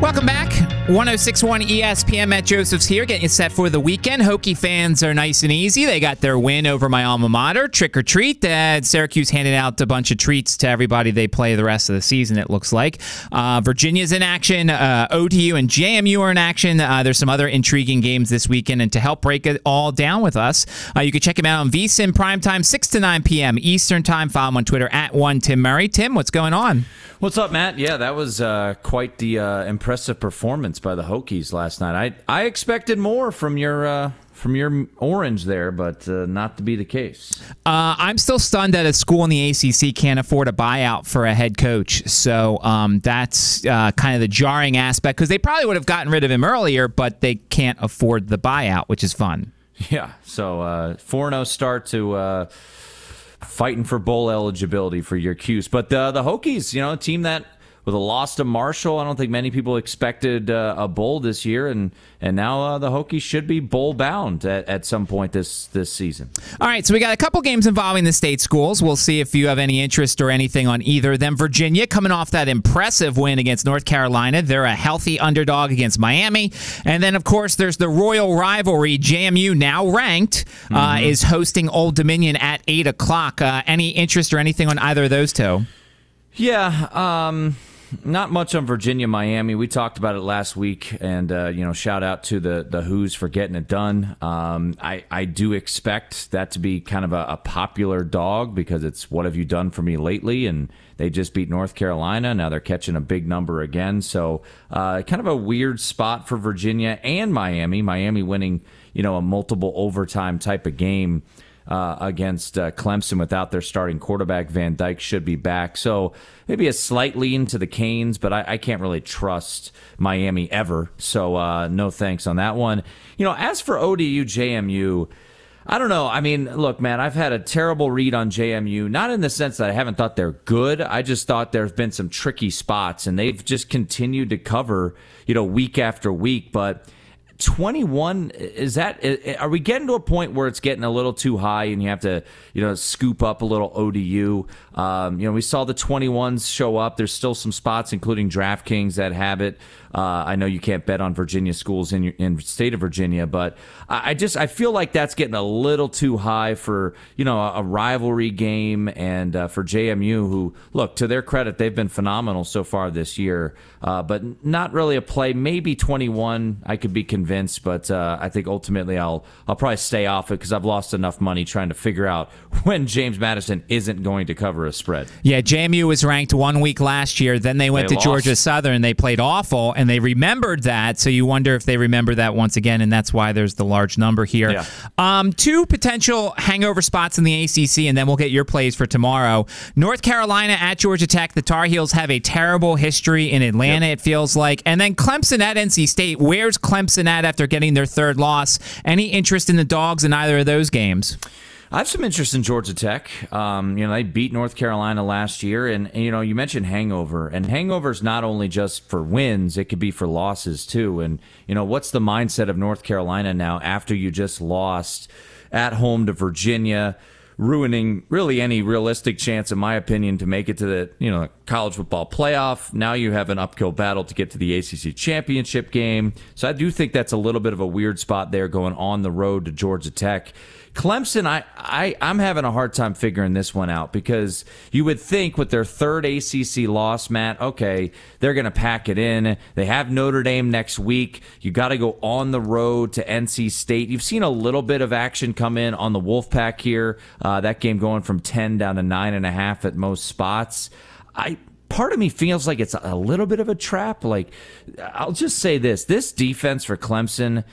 Welcome back. 1061 ESPN Matt Josephs here, getting set for the weekend. Hokie fans are nice and easy. They got their win over my alma mater, trick or treat. Uh, Syracuse handed out a bunch of treats to everybody they play the rest of the season, it looks like. Uh, Virginia's in action. Uh, ODU and JMU are in action. Uh, there's some other intriguing games this weekend. And to help break it all down with us, uh, you can check him out on VSIN Primetime, 6 to 9 p.m. Eastern Time. Follow him on Twitter at 1 Tim Murray. Tim, what's going on? What's up, Matt? Yeah, that was uh, quite the impressive performance by the Hokies last night. I I expected more from your uh, from your orange there, but uh, not to be the case. Uh, I'm still stunned that a school in the ACC can't afford a buyout for a head coach. So um, that's uh, kind of the jarring aspect because they probably would have gotten rid of him earlier, but they can't afford the buyout, which is fun. Yeah. So uh, four uh, 0 start to uh, fighting for bowl eligibility for your Cuse, but the the Hokies, you know, a team that with a loss to Marshall. I don't think many people expected uh, a bowl this year, and and now uh, the Hokies should be bowl bound at, at some point this this season. All right, so we got a couple games involving the state schools. We'll see if you have any interest or anything on either of them. Virginia coming off that impressive win against North Carolina. They're a healthy underdog against Miami, and then of course there's the royal rivalry. JMU now ranked uh, mm-hmm. is hosting Old Dominion at eight o'clock. Uh, any interest or anything on either of those two? Yeah. Um not much on Virginia, Miami. We talked about it last week, and uh, you know, shout out to the the Hoos for getting it done. Um, I I do expect that to be kind of a, a, popular dog because it's what have you done for me lately, and they just beat North Carolina. Now they're catching a big number again, so uh, kind of a weird spot for Virginia and Miami. Miami winning, you know, a multiple overtime type of game uh, against uh, Clemson without their starting quarterback. Van Dyke should be back. So maybe a slight lean to the Canes, but I, I can't really trust Miami ever. So uh, no thanks on that one. You know, as for ODU JMU, I don't know. I mean, look, man, I've had a terrible read on JMU, not in the sense that I haven't thought they're good. I just thought there's been some tricky spots and they've just continued to cover, you know, week after week. But 21 is that are we getting to a point where it's getting a little too high and you have to you know scoop up a little odu um, you know we saw the 21s show up. There's still some spots including draftkings that have it. Uh, I know you can't bet on Virginia schools in your, in state of Virginia, but I, I, just I feel like that's getting a little too high for you know a, a rivalry game and uh, for JMU, who look to their credit they've been phenomenal so far this year, uh, but not really a play. Maybe 21, I could be convinced, but uh, I think ultimately I'll I'll probably stay off it because I've lost enough money trying to figure out when James Madison isn't going to cover a spread. Yeah, JMU was ranked one week last year. Then they went they to lost. Georgia Southern. They played awful and they remembered that. So you wonder if they remember that once again, and that's why there's the large number here. Yeah. Um, two potential hangover spots in the ACC, and then we'll get your plays for tomorrow. North Carolina at Georgia Tech. The Tar Heels have a terrible history in Atlanta, yep. it feels like. And then Clemson at NC State. Where's Clemson at after getting their third loss? Any interest in the dogs in either of those games? I have some interest in Georgia Tech. Um, you know, they beat North Carolina last year, and, and, you know, you mentioned hangover, and hangover is not only just for wins; it could be for losses too. And you know, what's the mindset of North Carolina now after you just lost at home to Virginia? Ruining really any realistic chance, in my opinion, to make it to the you know college football playoff. Now you have an uphill battle to get to the ACC championship game. So I do think that's a little bit of a weird spot there, going on the road to Georgia Tech. Clemson, I, I, I'm having a hard time figuring this one out because you would think with their third ACC loss, Matt, okay, they're going to pack it in. They have Notre Dame next week. You got to go on the road to NC State. You've seen a little bit of action come in on the Wolfpack here. Uh, that game going from 10 down to 9.5 at most spots. I, part of me feels like it's a little bit of a trap. Like, I'll just say this this defense for Clemson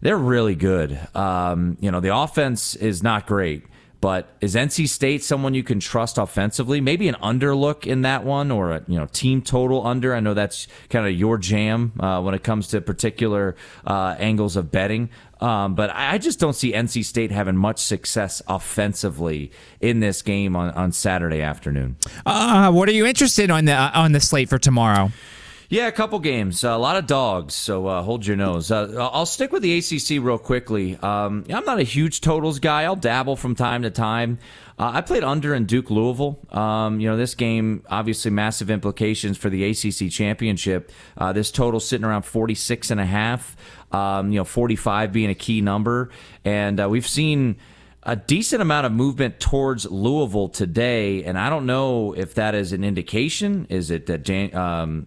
they're really good. Um, you know, the offense is not great, but is NC State someone you can trust offensively? Maybe an underlook in that one, or a you know team total under. I know that's kind of your jam uh, when it comes to particular uh, angles of betting. Um, but I just don't see NC State having much success offensively in this game on, on Saturday afternoon. Uh, what are you interested on the on the slate for tomorrow? Yeah, a couple games, a lot of dogs. So uh, hold your nose. Uh, I'll stick with the ACC real quickly. Um, I'm not a huge totals guy. I'll dabble from time to time. Uh, I played under in Duke Louisville. Um, you know, this game obviously massive implications for the ACC championship. Uh, this total sitting around 46 and a half. Um, you know, 45 being a key number, and uh, we've seen a decent amount of movement towards Louisville today, and I don't know if that is an indication. Is it that um,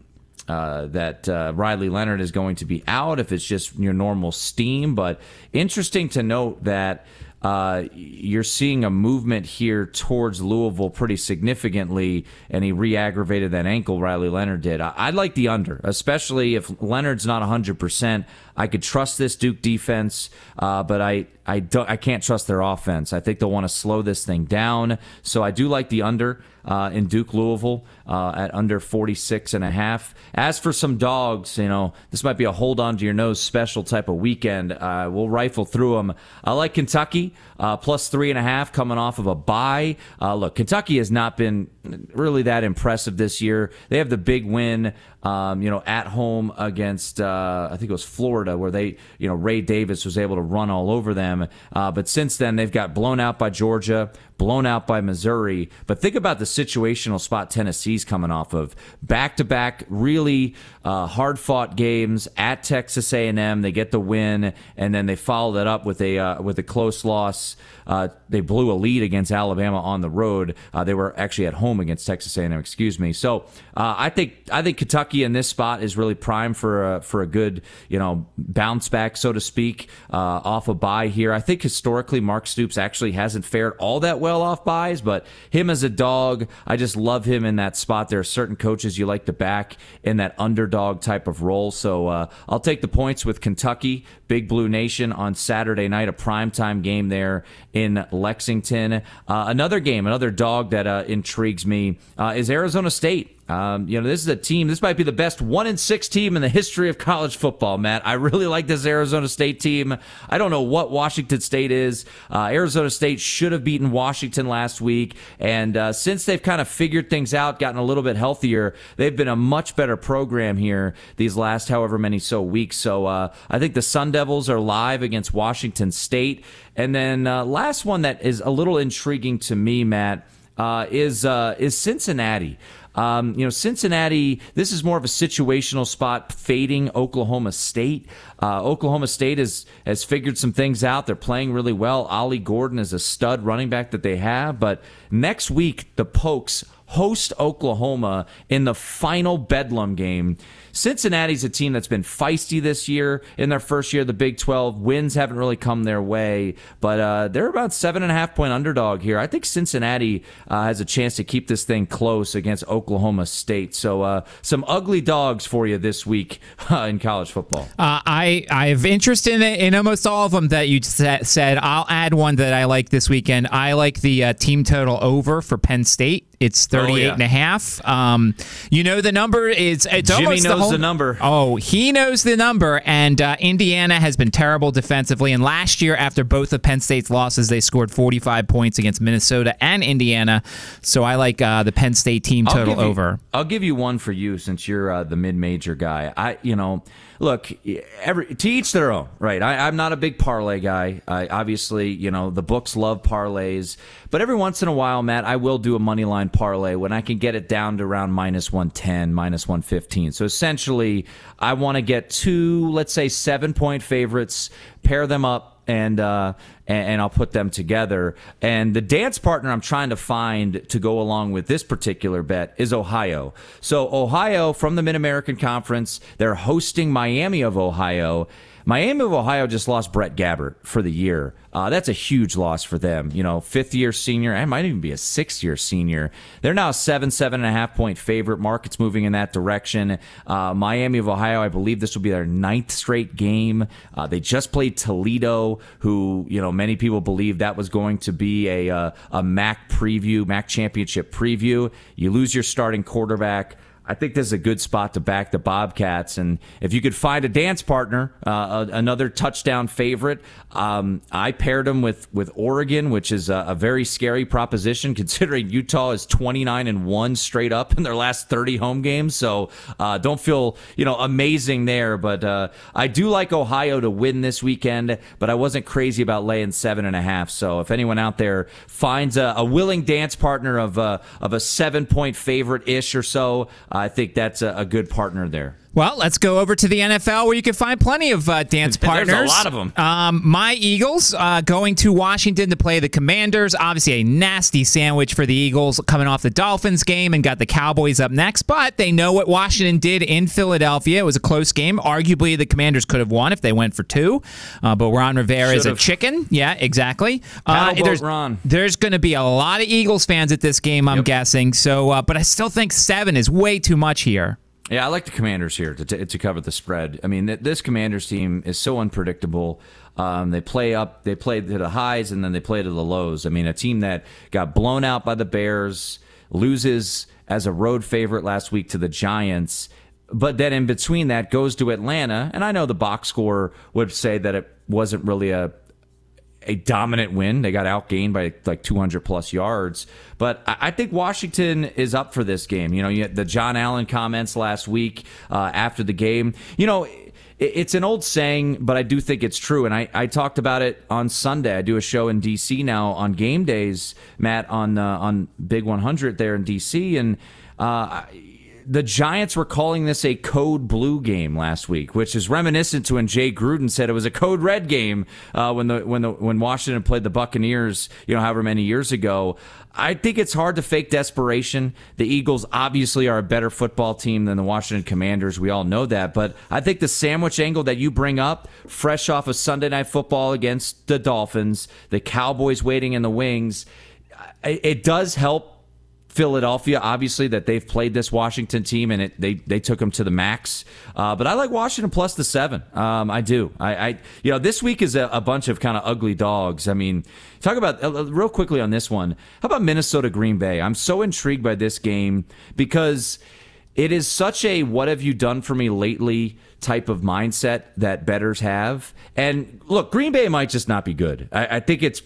uh, that uh, Riley Leonard is going to be out, if it's just your normal steam. But interesting to note that uh, you're seeing a movement here towards Louisville pretty significantly, and he re aggravated that ankle, Riley Leonard did. I- like the under, especially if Leonard's not 100%. I could trust this Duke defense, uh, but I, I, don't, I can't trust their offense. I think they'll want to slow this thing down. So I do like the under uh, in Duke Louisville uh, at under 46 and a half. As for some dogs, you know, this might be a hold on to your nose special type of weekend. Uh, we'll rifle through them. I like Kentucky uh, plus three and a half coming off of a bye. Uh, look, Kentucky has not been really that impressive this year. They have the big win, um, you know, at home against uh, I think it was Florida, where they, you know, Ray Davis was able to run all over them. Uh, but since then, they've got blown out by Georgia, blown out by Missouri. But think about the situational spot Tennessee's coming off of back to back, really uh, hard fought games at Texas A&M. They get the win, and then they follow that up with a uh, with a close loss. Uh, they blew a lead against Alabama on the road. Uh, they were actually at home against Texas A&M. Excuse me. So uh, I think I think Kentucky in this spot is really prime for a, for a good you know bounce back, so to speak, uh, off a bye here. I think historically Mark Stoops actually hasn't fared all that well off byes, but him as a dog, I just love him in that spot. There are certain coaches you like to back in that underdog type of role. So uh, I'll take the points with Kentucky, Big Blue Nation on Saturday night, a primetime game there in Lexington. Uh, another game, another dog that uh, intrigues me uh, is Arizona State. Um, you know, this is a team. This might be the best one in six team in the history of college football. Matt, I really like this Arizona State team. I don't know what Washington State is. Uh, Arizona State should have beaten Washington last week, and uh, since they've kind of figured things out, gotten a little bit healthier, they've been a much better program here these last however many so weeks. So uh, I think the Sun Devils are live against Washington State, and then uh, last one that is a little intriguing to me, Matt. Uh, is uh, is Cincinnati. Um, you know, Cincinnati, this is more of a situational spot fading Oklahoma State. Uh, Oklahoma State has, has figured some things out. They're playing really well. Ollie Gordon is a stud running back that they have. But next week, the Pokes host Oklahoma in the final Bedlam game. Cincinnati's a team that's been feisty this year in their first year of the Big 12. Wins haven't really come their way, but uh, they're about seven and a half point underdog here. I think Cincinnati uh, has a chance to keep this thing close against Oklahoma State. So uh, some ugly dogs for you this week in college football. Uh, I I have interest in in almost all of them that you said. I'll add one that I like this weekend. I like the uh, team total over for Penn State. It's 38 oh, yeah. and a half. Um, you know the number is it's Jimmy almost knows the, whole, the number. Oh, he knows the number and uh, Indiana has been terrible defensively and last year after both of Penn State's losses they scored 45 points against Minnesota and Indiana. So I like uh, the Penn State team total I'll you, over. I'll give you one for you since you're uh, the mid-major guy. I you know look, every to each their own, right? I, am not a big parlay guy. I, obviously, you know, the books love parlays, but every once in a while, Matt, I will do a money line parlay when I can get it down to around minus 110, minus 115. So essentially, I want to get two, let's say, seven point favorites, pair them up and uh, and, I'll put them together. And the dance partner I'm trying to find to go along with this particular bet is Ohio. So Ohio from the Mid American Conference, they're hosting Miami of Ohio. Miami of Ohio just lost Brett Gabbert for the year. Uh, that's a huge loss for them. You know, fifth year senior, and might even be a sixth year senior. They're now a seven, seven and a half point favorite. Market's moving in that direction. Uh, Miami of Ohio, I believe this will be their ninth straight game. Uh, they just played Toledo, who, you know, many people believe that was going to be a, uh, a MAC preview, MAC championship preview. You lose your starting quarterback. I think this is a good spot to back the Bobcats. And if you could find a dance partner, uh, another touchdown favorite, um, I paired them with, with Oregon, which is a, a, very scary proposition considering Utah is 29 and 1 straight up in their last 30 home games. So uh, don't feel, you know, amazing there. But uh, I do like Ohio to win this weekend, but I wasn't crazy about laying seven and a half. So if anyone out there finds a, a willing dance partner of, uh, of a seven point favorite ish or so, I think that's a, a good partner there. Well, let's go over to the NFL where you can find plenty of uh, dance partners. There's a lot of them. Um, my Eagles uh, going to Washington to play the Commanders. Obviously, a nasty sandwich for the Eagles coming off the Dolphins game and got the Cowboys up next. But they know what Washington did in Philadelphia. It was a close game. Arguably, the Commanders could have won if they went for two. Uh, but Ron Rivera Should've. is a chicken. Yeah, exactly. Uh, there's Ron. there's going to be a lot of Eagles fans at this game, I'm yep. guessing. So, uh, but I still think seven is way too much here. Yeah, I like the Commanders here to, to, to cover the spread. I mean, th- this Commanders team is so unpredictable. Um, they play up, they play to the highs, and then they play to the lows. I mean, a team that got blown out by the Bears loses as a road favorite last week to the Giants, but then in between that goes to Atlanta. And I know the box score would say that it wasn't really a a dominant win. They got outgained by like 200 plus yards. But I think Washington is up for this game. You know, you the John Allen comments last week uh, after the game. You know, it's an old saying, but I do think it's true. And I, I talked about it on Sunday. I do a show in D.C. now on game days, Matt, on uh, on Big 100 there in D.C. And uh, the Giants were calling this a code blue game last week, which is reminiscent to when Jay Gruden said it was a code red game uh, when the when the when Washington played the Buccaneers, you know, however many years ago. I think it's hard to fake desperation. The Eagles obviously are a better football team than the Washington Commanders. We all know that. But I think the sandwich angle that you bring up, fresh off of Sunday Night Football against the Dolphins, the Cowboys waiting in the wings, it does help Philadelphia, obviously, that they've played this Washington team and it, they they took them to the max. Uh, but I like Washington plus the seven. Um, I do. I, I, you know this week is a, a bunch of kind of ugly dogs. I mean, talk about uh, uh, real quickly on this one. How about Minnesota Green Bay? I'm so intrigued by this game because it is such a what have you done for me lately type of mindset that bettors have. And look, Green Bay might just not be good. I, I think it's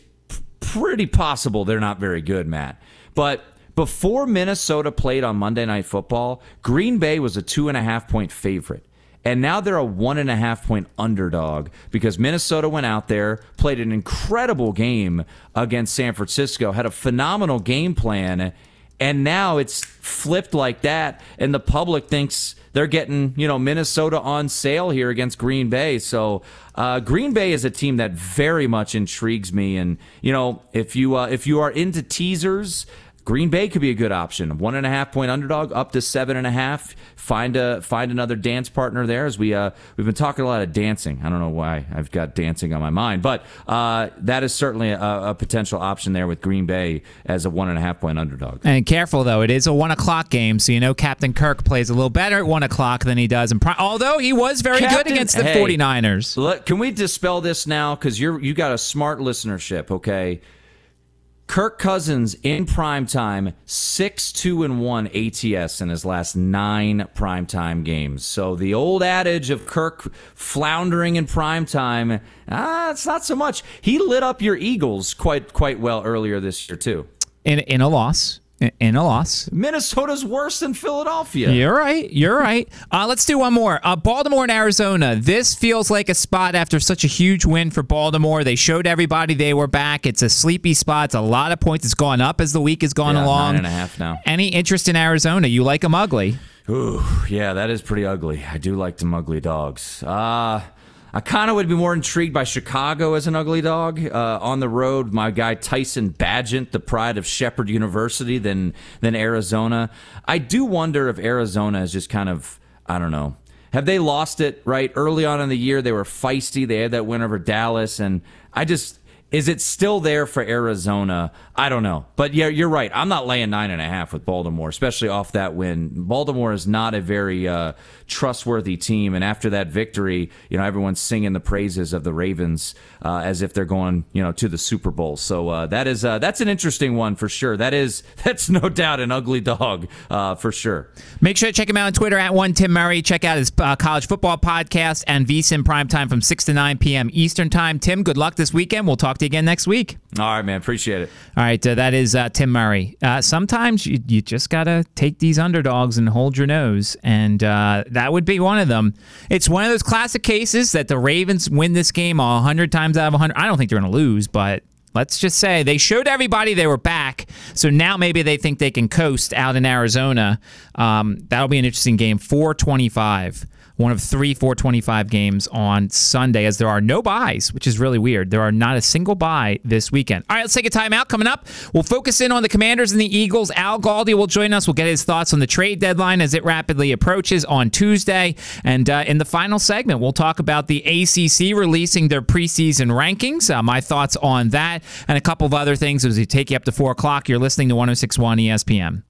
pretty possible they're not very good, Matt. But before Minnesota played on Monday Night Football, Green Bay was a two and a half point favorite. And now they're a one and a half point underdog because Minnesota went out there, played an incredible game against San Francisco, had a phenomenal game plan, and now it's flipped like that. And the public thinks they're getting, you know, Minnesota on sale here against Green Bay. So uh, Green Bay is a team that very much intrigues me. And you know, if you uh, if you are into teasers, Green Bay could be a good option. One and a half point underdog up to seven and a half. Find a find another dance partner there. As we uh, we've been talking a lot of dancing. I don't know why I've got dancing on my mind, but uh, that is certainly a, a, potential option there with Green Bay as a one and a half point underdog. And careful though, it is a one o'clock game, so you know Captain Kirk plays a little better at one o'clock than he does in prime. Although he was very Captain, good against the hey, 49ers. Look, can we dispel this now? Because you're you got a smart listenership. Okay Kirk Cousins in prime time, 6 2 and 1 ATS in his last nine primetime games. So the old adage of Kirk floundering in prime time, ah, it's not so much. He lit up your Eagles quite quite well earlier this year, too. In, in a loss in a loss. Minnesota's worse than Philadelphia. You're right. You're right. Uh, let's do one more. Uh, Baltimore and Arizona. This feels like a spot after such a huge win for Baltimore. They showed everybody they were back. It's a sleepy spot. It's a lot of points. It's gone up as the week has gone yeah, along. Nine and a half now. Any interest in Arizona? You like them ugly? Ooh, yeah, that is pretty ugly. I do like them ugly dogs. Uh I kind of would be more intrigued by Chicago as an ugly dog uh, on the road. My guy Tyson Bagent, the pride of Shepherd University, than than Arizona. I do wonder if Arizona is just kind of I don't know. Have they lost it right early on in the year? They were feisty. They had that win over Dallas, and I just Is it still there for Arizona? I don't know. But yeah, you're right. I'm not laying nine and a half with Baltimore, especially off that win. Baltimore is not a very uh, trustworthy team. And after that victory, you know, everyone's singing the praises of the Ravens uh, as if they're going, you know, to the Super Bowl. So uh, that is uh, that's an interesting one for sure. That is that's no doubt an ugly dog uh, for sure. Make sure to check him out on Twitter at one Tim Murray. Check out his uh, college football podcast and VSIN Prime Time from six to nine p.m. Eastern Time. Tim, good luck this weekend. We'll talk to you again next week. All right, man. Appreciate it. All right, uh, that is uh, Tim Murray. Uh, sometimes you, you just got to take these underdogs and hold your nose, and uh, that would be one of them. It's one of those classic cases that the Ravens win this game 100 times out of 100. I don't think they're going to lose, but let's just say they showed everybody they were back. So now maybe they think they can coast out in Arizona. Um, that'll be an interesting game. 425 one of three 425 games on Sunday, as there are no byes, which is really weird. There are not a single bye this weekend. All right, let's take a timeout. Coming up, we'll focus in on the Commanders and the Eagles. Al Galdi will join us. We'll get his thoughts on the trade deadline as it rapidly approaches on Tuesday. And uh, in the final segment, we'll talk about the ACC releasing their preseason rankings, uh, my thoughts on that, and a couple of other things as we take you up to 4 o'clock. You're listening to 1061 ESPN.